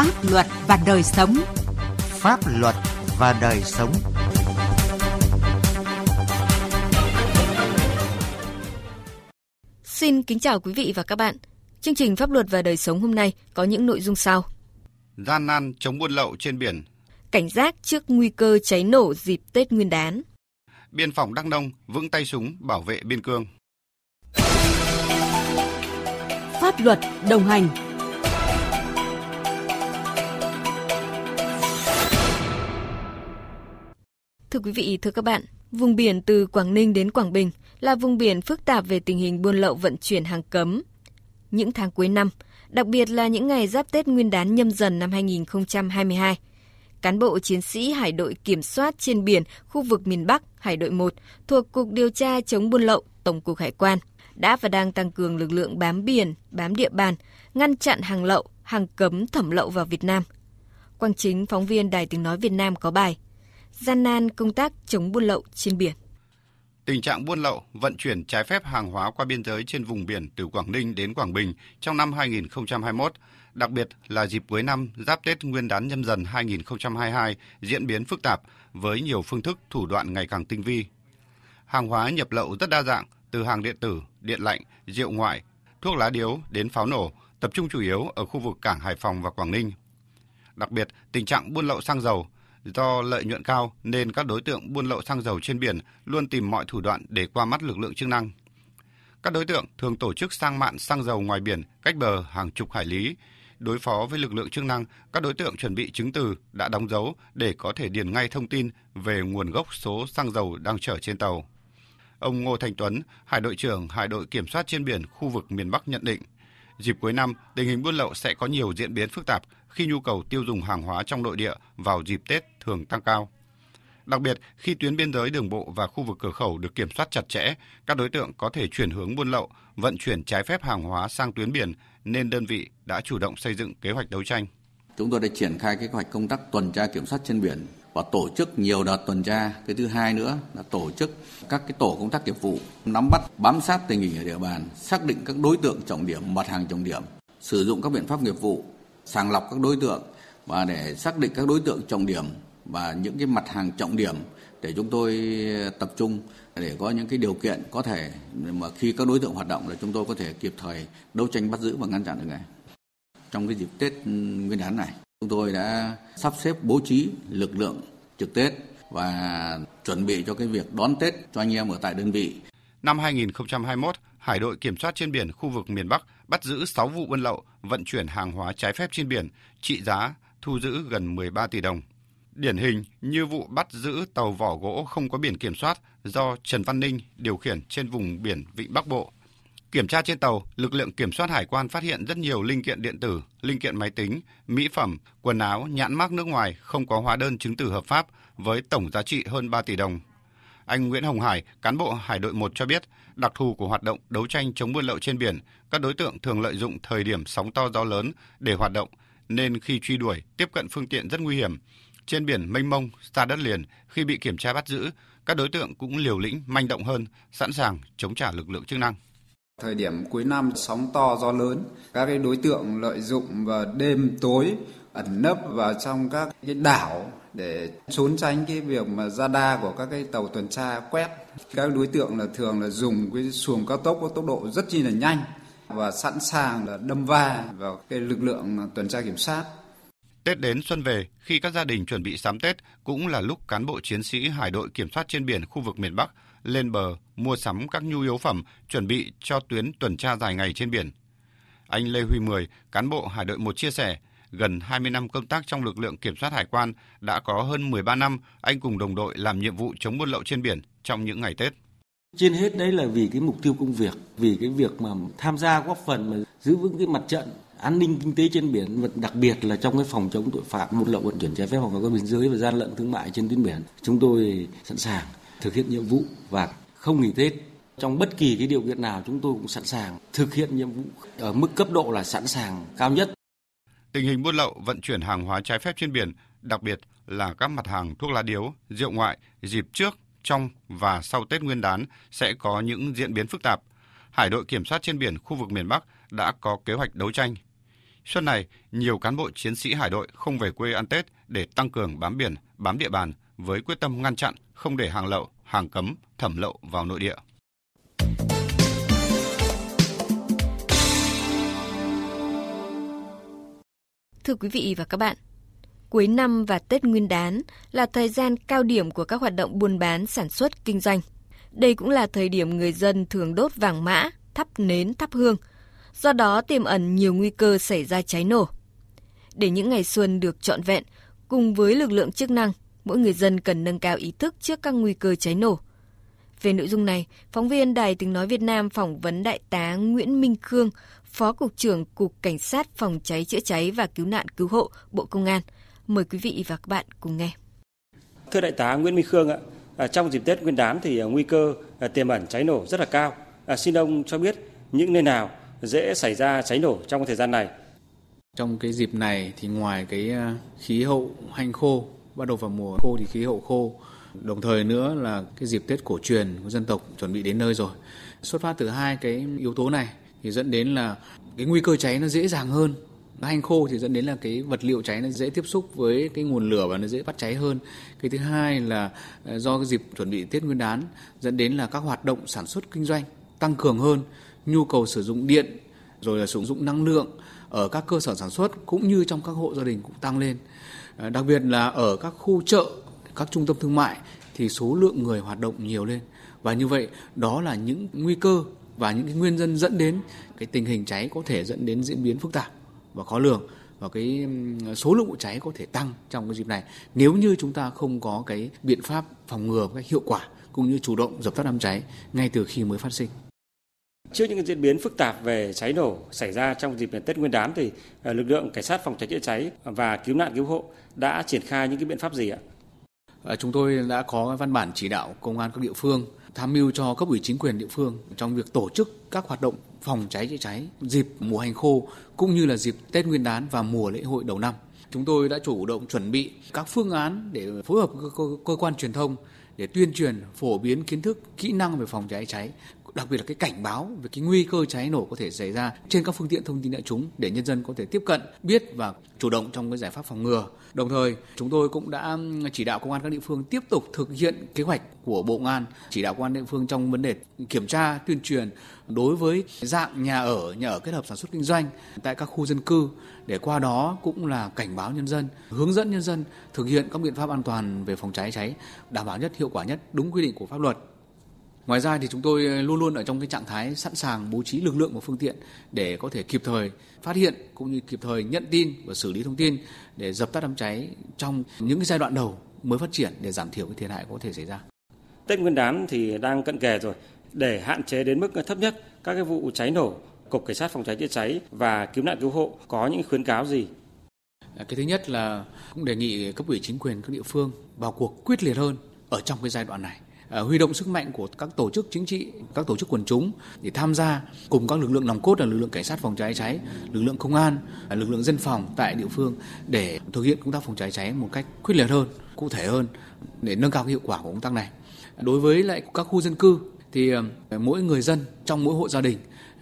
Pháp luật và đời sống. Pháp luật và đời sống. Xin kính chào quý vị và các bạn. Chương trình Pháp luật và đời sống hôm nay có những nội dung sau. Gian nan chống buôn lậu trên biển. Cảnh giác trước nguy cơ cháy nổ dịp Tết Nguyên đán. Biên phòng Đắk Nông vững tay súng bảo vệ biên cương. Pháp luật đồng hành. Thưa quý vị, thưa các bạn, vùng biển từ Quảng Ninh đến Quảng Bình là vùng biển phức tạp về tình hình buôn lậu vận chuyển hàng cấm. Những tháng cuối năm, đặc biệt là những ngày giáp Tết Nguyên đán nhâm dần năm 2022, cán bộ chiến sĩ Hải đội Kiểm soát trên biển khu vực miền Bắc Hải đội 1 thuộc Cục Điều tra chống buôn lậu Tổng cục Hải quan đã và đang tăng cường lực lượng bám biển, bám địa bàn, ngăn chặn hàng lậu, hàng cấm thẩm lậu vào Việt Nam. Quang Chính, phóng viên Đài Tiếng Nói Việt Nam có bài Gian nan công tác chống buôn lậu trên biển. Tình trạng buôn lậu, vận chuyển trái phép hàng hóa qua biên giới trên vùng biển từ Quảng Ninh đến Quảng Bình trong năm 2021, đặc biệt là dịp cuối năm giáp Tết Nguyên đán nhâm dần 2022 diễn biến phức tạp với nhiều phương thức thủ đoạn ngày càng tinh vi. Hàng hóa nhập lậu rất đa dạng, từ hàng điện tử, điện lạnh, rượu ngoại, thuốc lá điếu đến pháo nổ, tập trung chủ yếu ở khu vực cảng Hải Phòng và Quảng Ninh. Đặc biệt, tình trạng buôn lậu xăng dầu do lợi nhuận cao nên các đối tượng buôn lậu xăng dầu trên biển luôn tìm mọi thủ đoạn để qua mắt lực lượng chức năng. Các đối tượng thường tổ chức sang mạn xăng dầu ngoài biển cách bờ hàng chục hải lý. Đối phó với lực lượng chức năng, các đối tượng chuẩn bị chứng từ đã đóng dấu để có thể điền ngay thông tin về nguồn gốc số xăng dầu đang chở trên tàu. Ông Ngô Thành Tuấn, Hải đội trưởng Hải đội Kiểm soát trên biển khu vực miền Bắc nhận định, dịp cuối năm, tình hình buôn lậu sẽ có nhiều diễn biến phức tạp khi nhu cầu tiêu dùng hàng hóa trong nội địa vào dịp Tết thường tăng cao. Đặc biệt, khi tuyến biên giới đường bộ và khu vực cửa khẩu được kiểm soát chặt chẽ, các đối tượng có thể chuyển hướng buôn lậu, vận chuyển trái phép hàng hóa sang tuyến biển, nên đơn vị đã chủ động xây dựng kế hoạch đấu tranh. Chúng tôi đã triển khai kế hoạch công tác tuần tra kiểm soát trên biển và tổ chức nhiều đợt tuần tra. Cái thứ hai nữa là tổ chức các cái tổ công tác nghiệp vụ nắm bắt, bám sát tình hình ở địa bàn, xác định các đối tượng trọng điểm, mặt hàng trọng điểm, sử dụng các biện pháp nghiệp vụ, sàng lọc các đối tượng và để xác định các đối tượng trọng điểm và những cái mặt hàng trọng điểm để chúng tôi ờ, tập trung để có những cái điều kiện có thể mà khi các đối tượng hoạt động là chúng tôi có thể kịp thời đấu tranh bắt giữ và ngăn chặn được ngay. Trong cái dịp Tết ừ, Nguyên đán này, chúng tôi đã sắp xếp bố trí lực lượng trực Tết và chuẩn bị cho cái việc đón Tết cho anh em ở tại đơn vị. Năm 2021, Hải đội kiểm soát trên biển khu vực miền Bắc bắt giữ 6 vụ buôn lậu, vận chuyển hàng hóa trái phép trên biển, trị giá thu giữ gần 13 tỷ đồng. Điển hình như vụ bắt giữ tàu vỏ gỗ không có biển kiểm soát do Trần Văn Ninh điều khiển trên vùng biển Vịnh Bắc Bộ. Kiểm tra trên tàu, lực lượng kiểm soát hải quan phát hiện rất nhiều linh kiện điện tử, linh kiện máy tính, mỹ phẩm, quần áo, nhãn mác nước ngoài không có hóa đơn chứng từ hợp pháp với tổng giá trị hơn 3 tỷ đồng. Anh Nguyễn Hồng Hải, cán bộ Hải đội 1 cho biết, đặc thù của hoạt động đấu tranh chống buôn lậu trên biển, các đối tượng thường lợi dụng thời điểm sóng to gió lớn để hoạt động, nên khi truy đuổi, tiếp cận phương tiện rất nguy hiểm. Trên biển mênh mông, xa đất liền, khi bị kiểm tra bắt giữ, các đối tượng cũng liều lĩnh, manh động hơn, sẵn sàng chống trả lực lượng chức năng. Thời điểm cuối năm sóng to gió lớn, các cái đối tượng lợi dụng vào đêm tối ẩn nấp vào trong các cái đảo để trốn tránh cái việc mà radar của các cái tàu tuần tra quét. Các đối tượng là thường là dùng cái xuồng cao tốc có tốc độ rất chi là nhanh và sẵn sàng là đâm va vào cái lực lượng tuần tra kiểm soát. Tết đến xuân về, khi các gia đình chuẩn bị sắm Tết cũng là lúc cán bộ chiến sĩ hải đội kiểm soát trên biển khu vực miền Bắc lên bờ mua sắm các nhu yếu phẩm chuẩn bị cho tuyến tuần tra dài ngày trên biển. Anh Lê Huy Mười, cán bộ hải đội 1 chia sẻ, gần 20 năm công tác trong lực lượng kiểm soát hải quan, đã có hơn 13 năm anh cùng đồng đội làm nhiệm vụ chống buôn lậu trên biển trong những ngày Tết. Trên hết đấy là vì cái mục tiêu công việc, vì cái việc mà tham gia góp phần mà giữ vững cái mặt trận an ninh kinh tế trên biển và đặc biệt là trong cái phòng chống tội phạm buôn lậu vận chuyển trái phép hoặc các biên giới và gian lận thương mại trên tuyến biển chúng tôi sẵn sàng thực hiện nhiệm vụ và không nghỉ Tết trong bất kỳ cái điều kiện nào chúng tôi cũng sẵn sàng thực hiện nhiệm vụ ở mức cấp độ là sẵn sàng cao nhất. Tình hình buôn lậu vận chuyển hàng hóa trái phép trên biển, đặc biệt là các mặt hàng thuốc lá điếu, rượu ngoại dịp trước, trong và sau Tết Nguyên đán sẽ có những diễn biến phức tạp. Hải đội kiểm soát trên biển khu vực miền Bắc đã có kế hoạch đấu tranh. Xuân này, nhiều cán bộ chiến sĩ hải đội không về quê ăn Tết để tăng cường bám biển, bám địa bàn với quyết tâm ngăn chặn không để hàng lậu, hàng cấm, thẩm lậu vào nội địa. Thưa quý vị và các bạn, cuối năm và Tết Nguyên đán là thời gian cao điểm của các hoạt động buôn bán, sản xuất, kinh doanh. Đây cũng là thời điểm người dân thường đốt vàng mã, thắp nến, thắp hương. Do đó tiềm ẩn nhiều nguy cơ xảy ra cháy nổ. Để những ngày xuân được trọn vẹn, cùng với lực lượng chức năng, mỗi người dân cần nâng cao ý thức trước các nguy cơ cháy nổ. Về nội dung này, phóng viên Đài Tiếng Nói Việt Nam phỏng vấn Đại tá Nguyễn Minh Khương, Phó Cục trưởng Cục Cảnh sát Phòng cháy chữa cháy và Cứu nạn Cứu hộ Bộ Công an. Mời quý vị và các bạn cùng nghe. Thưa Đại tá Nguyễn Minh Khương ạ, à, trong dịp Tết Nguyên đán thì à, nguy cơ à, tiềm ẩn cháy nổ rất là cao. À, xin ông cho biết những nơi nào dễ xảy ra cháy nổ trong thời gian này? Trong cái dịp này thì ngoài cái khí hậu hanh khô, bắt đầu vào mùa khô thì khí hậu khô, đồng thời nữa là cái dịp Tết cổ truyền của dân tộc chuẩn bị đến nơi rồi. Xuất phát từ hai cái yếu tố này thì dẫn đến là cái nguy cơ cháy nó dễ dàng hơn. Nó hanh khô thì dẫn đến là cái vật liệu cháy nó dễ tiếp xúc với cái nguồn lửa và nó dễ bắt cháy hơn. Cái thứ hai là ờ, do cái dịp chuẩn bị tết nguyên đán, dẫn đến là các hoạt động sản xuất kinh doanh tăng cường hơn, nhu cầu sử dụng điện, rồi là sử dụng năng lượng ở các cơ sở sản xuất cũng như trong các hộ gia đình cũng tăng lên. Ờ, đặc biệt là ở các khu chợ, các trung tâm thương mại thì số lượng người hoạt động nhiều lên. Và như vậy, đó là những nguy cơ và những cái nguyên nhân dẫn đến cái tình hình cháy có thể dẫn đến diễn biến phức tạp và khó lường và cái số lượng vụ cháy có thể tăng trong cái dịp này nếu như chúng ta không có cái biện pháp phòng ngừa một cách hiệu quả cũng như chủ động dập tắt đám cháy ngay từ khi mới phát sinh. Trước những diễn biến phức tạp về cháy nổ xảy ra trong dịp Tết Nguyên đán thì à, lực lượng cảnh sát phòng cháy chữa cháy và cứu nạn cứu hộ đã triển khai những cái biện pháp gì ạ? À, chúng tôi đã có văn bản chỉ đạo công an các địa phương tham mưu cho cấp ủy chính quyền địa phương trong việc tổ chức các hoạt động phòng cháy chữa cháy dịp mùa hành khô cũng như là dịp Tết Nguyên đán và mùa lễ hội đầu năm. Chúng tôi đã chủ động chuẩn bị các phương án để phối hợp với cơ, cơ quan truyền thông để tuyên truyền phổ biến kiến thức, kỹ năng về phòng cháy cháy, đặc biệt là cái cảnh báo về cái nguy cơ cháy nổ có thể xảy ra trên các phương tiện thông tin đại chúng để nhân dân có thể tiếp cận, biết và chủ động trong cái giải pháp phòng ngừa. Đồng thời, chúng tôi cũng đã chỉ đạo công an các địa phương tiếp tục thực hiện kế hoạch của Bộ Công an, chỉ đạo công an địa phương trong vấn đề kiểm tra, tuyên truyền đối với dạng nhà ở, nhà ở kết hợp sản xuất kinh doanh tại các khu dân cư để qua đó cũng là cảnh báo nhân dân, hướng dẫn nhân dân thực hiện các biện pháp an toàn về phòng cháy cháy đảm bảo nhất hiệu quả nhất đúng quy định của pháp luật. Ngoài ra thì chúng tôi luôn luôn ở trong cái trạng thái sẵn sàng bố trí lực lượng và phương tiện để có thể kịp thời phát hiện cũng như kịp thời nhận tin và xử lý thông tin để dập tắt đám cháy trong những cái giai đoạn đầu mới phát triển để giảm thiểu cái thiệt hại có thể xảy ra. Tết Nguyên đán thì đang cận kề rồi. Để hạn chế đến mức thấp nhất các cái vụ cháy nổ, Cục Cảnh sát phòng cháy chữa cháy và cứu nạn cứu hộ có những khuyến cáo gì? À, cái thứ nhất là cũng đề nghị cấp ủy chính quyền các địa phương vào cuộc quyết liệt hơn ở trong cái giai đoạn này À, huy động sức mạnh của các tổ chức chính trị, các tổ chức quần chúng để tham gia cùng các lực lượng nòng cốt là lực lượng cảnh sát phòng cháy cháy, lực lượng công an, à, lực lượng dân phòng tại địa phương để thực hiện công tác phòng cháy cháy một cách quyết liệt hơn, cụ thể hơn để nâng cao hiệu quả của công tác này. Đối với lại các khu dân cư thì à, mỗi người dân trong mỗi hộ gia đình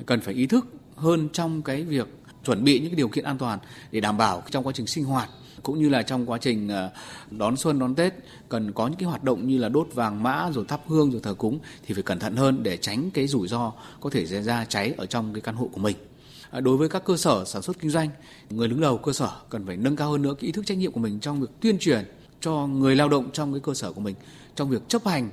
cần phải ý thức hơn trong cái việc chuẩn bị những điều kiện an toàn để đảm bảo trong quá trình sinh hoạt cũng như là trong quá trình ờ, đón xuân đón Tết cần có những cái hoạt động như là đốt vàng mã rồi thắp hương rồi thờ cúng thì phải cẩn thận hơn để tránh cái rủi ro có thể xảy ra cháy ở trong cái căn hộ của mình. Ờ, đối với các cơ sở sản xuất kinh doanh, người đứng đầu cơ sở cần phải nâng cao hơn nữa cái ý thức trách nhiệm của mình trong việc tuyên truyền cho người lao động trong cái cơ sở của mình trong việc chấp hành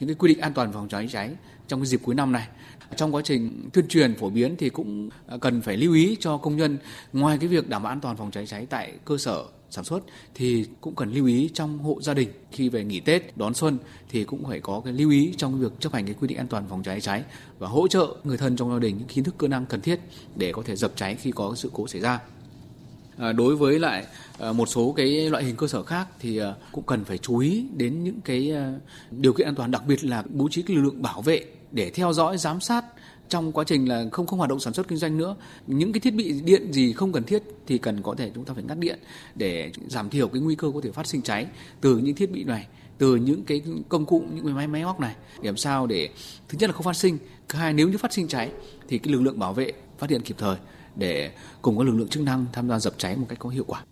những cái quy định an toàn phòng cháy cháy trong cái dịp cuối năm này. Trong quá trình tuyên truyền phổ biến thì cũng ờ, cần phải lưu ý cho công nhân ngoài cái việc đảm bảo an toàn phòng cháy cháy tại cơ sở sản xuất thì cũng cần lưu ý trong hộ gia đình khi về nghỉ Tết đón xuân thì cũng phải có cái lưu ý trong việc chấp hành cái quy định an toàn phòng cháy cháy và hỗ trợ người thân trong gia đình những kiến thức cơ năng cần thiết để có thể dập cháy khi có sự cố xảy ra. À, đối với lại à, một số cái loại hình cơ sở khác thì à, cũng cần phải chú ý đến những cái à, điều kiện an toàn đặc biệt là bố trí cái lực lượng bảo vệ để theo dõi giám sát trong quá trình là không không hoạt động sản xuất kinh doanh nữa, những cái thiết bị điện gì không cần thiết thì cần có thể chúng ta phải ngắt điện để giảm thiểu cái nguy cơ có thể phát sinh cháy từ những thiết bị này, từ những cái công cụ, những cái máy máy móc này để làm sao để thứ nhất là không phát sinh, thứ hai nếu như phát sinh cháy thì cái lực lượng bảo vệ phát hiện kịp thời để cùng các lực lượng chức năng tham gia dập cháy một cách có hiệu quả.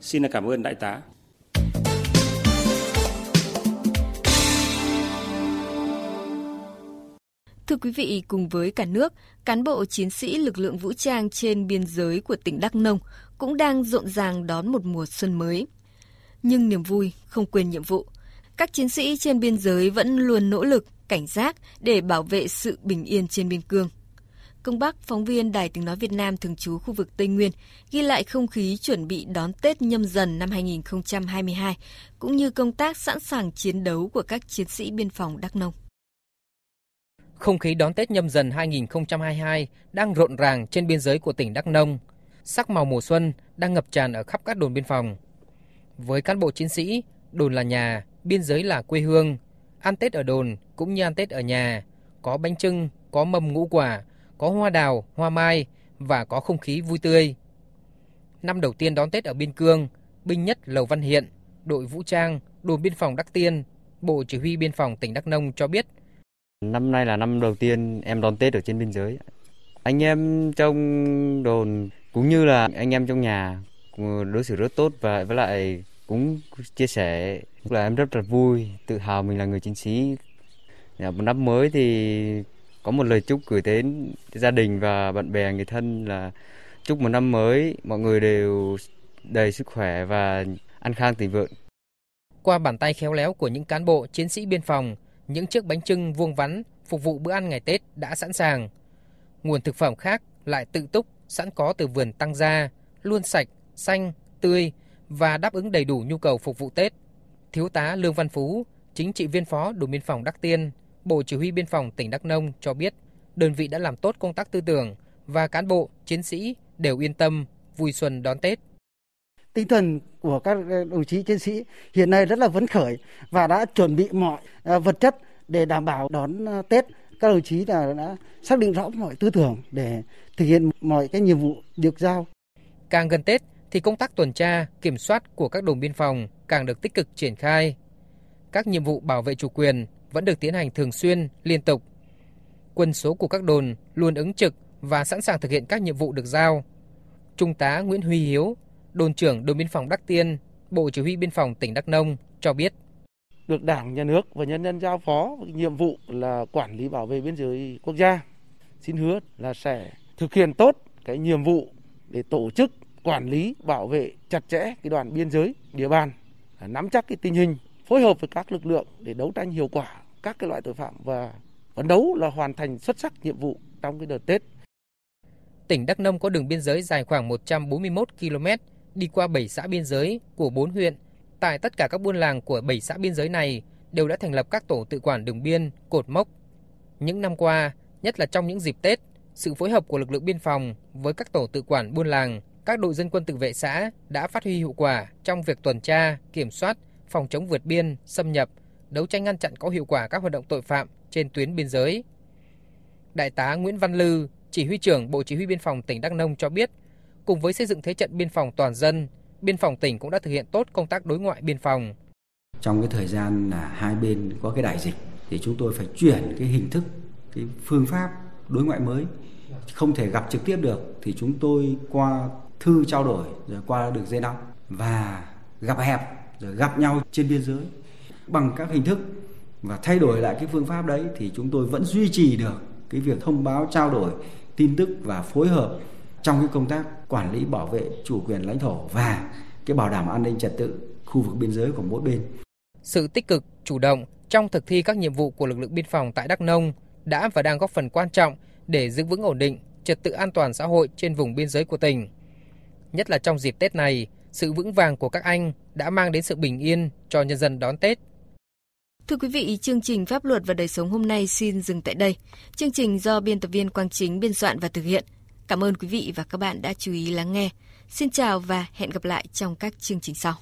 Xin cảm ơn đại tá. Thưa quý vị, cùng với cả nước, cán bộ chiến sĩ lực lượng vũ trang trên biên giới của tỉnh Đắk Nông cũng đang rộn ràng đón một mùa xuân mới. Nhưng niềm vui không quên nhiệm vụ. Các chiến sĩ trên biên giới vẫn luôn nỗ lực, cảnh giác để bảo vệ sự bình yên trên biên cương. Công Bắc, phóng viên Đài Tiếng Nói Việt Nam thường trú khu vực Tây Nguyên, ghi lại không khí chuẩn bị đón Tết nhâm dần năm 2022, cũng như công tác sẵn sàng chiến đấu của các chiến sĩ biên phòng Đắk Nông. Không khí đón Tết nhâm dần 2022 đang rộn ràng trên biên giới của tỉnh Đắk Nông. Sắc màu mùa xuân đang ngập tràn ở khắp các đồn biên phòng. Với cán bộ chiến sĩ, đồn là nhà, biên giới là quê hương. Ăn Tết ở đồn cũng như ăn Tết ở nhà. Có bánh trưng, có mâm ngũ quả, có hoa đào, hoa mai và có không khí vui tươi. Năm đầu tiên đón Tết ở biên cương, binh nhất Lầu Văn Hiện, đội vũ trang, đồn biên phòng Đắc Tiên, Bộ Chỉ huy Biên phòng tỉnh Đắk Nông cho biết – Năm nay là năm đầu tiên em đón Tết ở trên biên giới. Anh em trong đồn cũng như là anh em trong nhà đối xử rất tốt và với lại cũng chia sẻ là em rất là vui, tự hào mình là người chiến sĩ. Dạ, một năm mới thì có một lời chúc gửi đến gia đình và bạn bè người thân là chúc một năm mới mọi người đều đầy sức khỏe và an khang thịnh vượng. Qua bàn tay khéo léo của những cán bộ chiến sĩ biên phòng, những chiếc bánh trưng vuông vắn phục vụ bữa ăn ngày Tết đã sẵn sàng. Nguồn thực phẩm khác lại tự túc, sẵn có từ vườn tăng gia, luôn sạch, xanh, tươi và đáp ứng đầy đủ nhu cầu phục vụ Tết. Thiếu tá Lương Văn Phú, chính trị viên phó đồn biên phòng Đắc Tiên, Bộ Chỉ huy Biên phòng tỉnh Đắk Nông cho biết, đơn vị đã làm tốt công tác tư tưởng và cán bộ, chiến sĩ đều yên tâm, vui xuân đón Tết tinh thần của các ờ, đồng chí chiến sĩ hiện nay rất là phấn khởi và đã chuẩn bị mọi ờ, vật chất để đảm bảo đón ờ, Tết. Các đồng chí đã, đã xác định rõ mọi tư tưởng để thực hiện mọi cái nhiệm vụ được giao. Càng gần Tết thì công tác tuần tra, kiểm soát của các đồn biên phòng càng được tích cực triển khai. Các nhiệm vụ bảo vệ chủ quyền vẫn được tiến hành thường xuyên, liên tục. Quân số của các đồn luôn ứng trực và sẵn sàng thực hiện các nhiệm vụ được giao. Trung tá Nguyễn Huy Hiếu, đồn trưởng đồn biên phòng Đắc Tiên, Bộ Chỉ huy Biên phòng tỉnh Đắk Nông cho biết. Được Đảng, Nhà nước và nhân dân giao phó nhiệm vụ là quản lý bảo vệ biên giới quốc gia. Xin hứa là sẽ thực hiện tốt cái nhiệm vụ để tổ chức quản lý bảo vệ chặt chẽ cái đoàn biên giới địa bàn, nắm chắc cái tình hình, phối hợp với các lực lượng để đấu tranh hiệu quả các cái loại tội phạm và phấn đấu là hoàn thành xuất sắc nhiệm vụ trong cái đợt Tết. Tỉnh Đắk Nông có đường biên giới dài khoảng 141 km, đi qua 7 xã biên giới của 4 huyện. Tại tất cả các buôn làng của 7 xã biên giới này đều đã thành lập các tổ tự quản đường biên, cột mốc. Những năm qua, nhất là trong những dịp Tết, sự phối hợp của lực lượng biên phòng với các tổ tự quản buôn làng, các đội dân quân tự vệ xã đã phát huy hiệu quả trong việc tuần tra, kiểm soát, phòng chống vượt biên, xâm nhập, đấu tranh ngăn chặn có hiệu quả các hoạt động tội phạm trên tuyến biên giới. Đại tá Nguyễn Văn Lư, chỉ huy trưởng Bộ Chỉ huy Biên phòng tỉnh Đắk Nông cho biết, cùng với xây dựng thế trận biên phòng toàn dân, biên phòng tỉnh cũng đã thực hiện tốt công tác đối ngoại biên phòng. Trong cái thời gian là hai bên có cái đại dịch thì chúng tôi phải chuyển cái hình thức, cái phương pháp đối ngoại mới. Không thể gặp trực tiếp được thì chúng tôi qua thư trao đổi rồi qua được dây nóng và gặp hẹp rồi gặp nhau trên biên giới bằng các hình thức và thay đổi lại cái phương pháp đấy thì chúng tôi vẫn duy trì được cái việc thông báo trao đổi tin tức và phối hợp trong cái công tác quản lý bảo vệ chủ quyền lãnh thổ và cái bảo đảm an ninh trật tự khu vực biên giới của mỗi bên. Sự tích cực, chủ động trong thực thi các nhiệm vụ của lực lượng biên phòng tại Đắk Nông đã và đang góp phần quan trọng để giữ vững ổn định, trật tự an toàn xã hội trên vùng biên giới của tỉnh. Nhất là trong dịp Tết này, sự vững vàng của các anh đã mang đến sự bình yên cho nhân dân đón Tết. Thưa quý vị, chương trình Pháp luật và đời sống hôm nay xin dừng tại đây. Chương trình do biên tập viên Quang Chính biên soạn và thực hiện. Cảm ơn quý vị và các bạn đã chú ý lắng nghe. Xin chào và hẹn gặp lại trong các chương trình sau.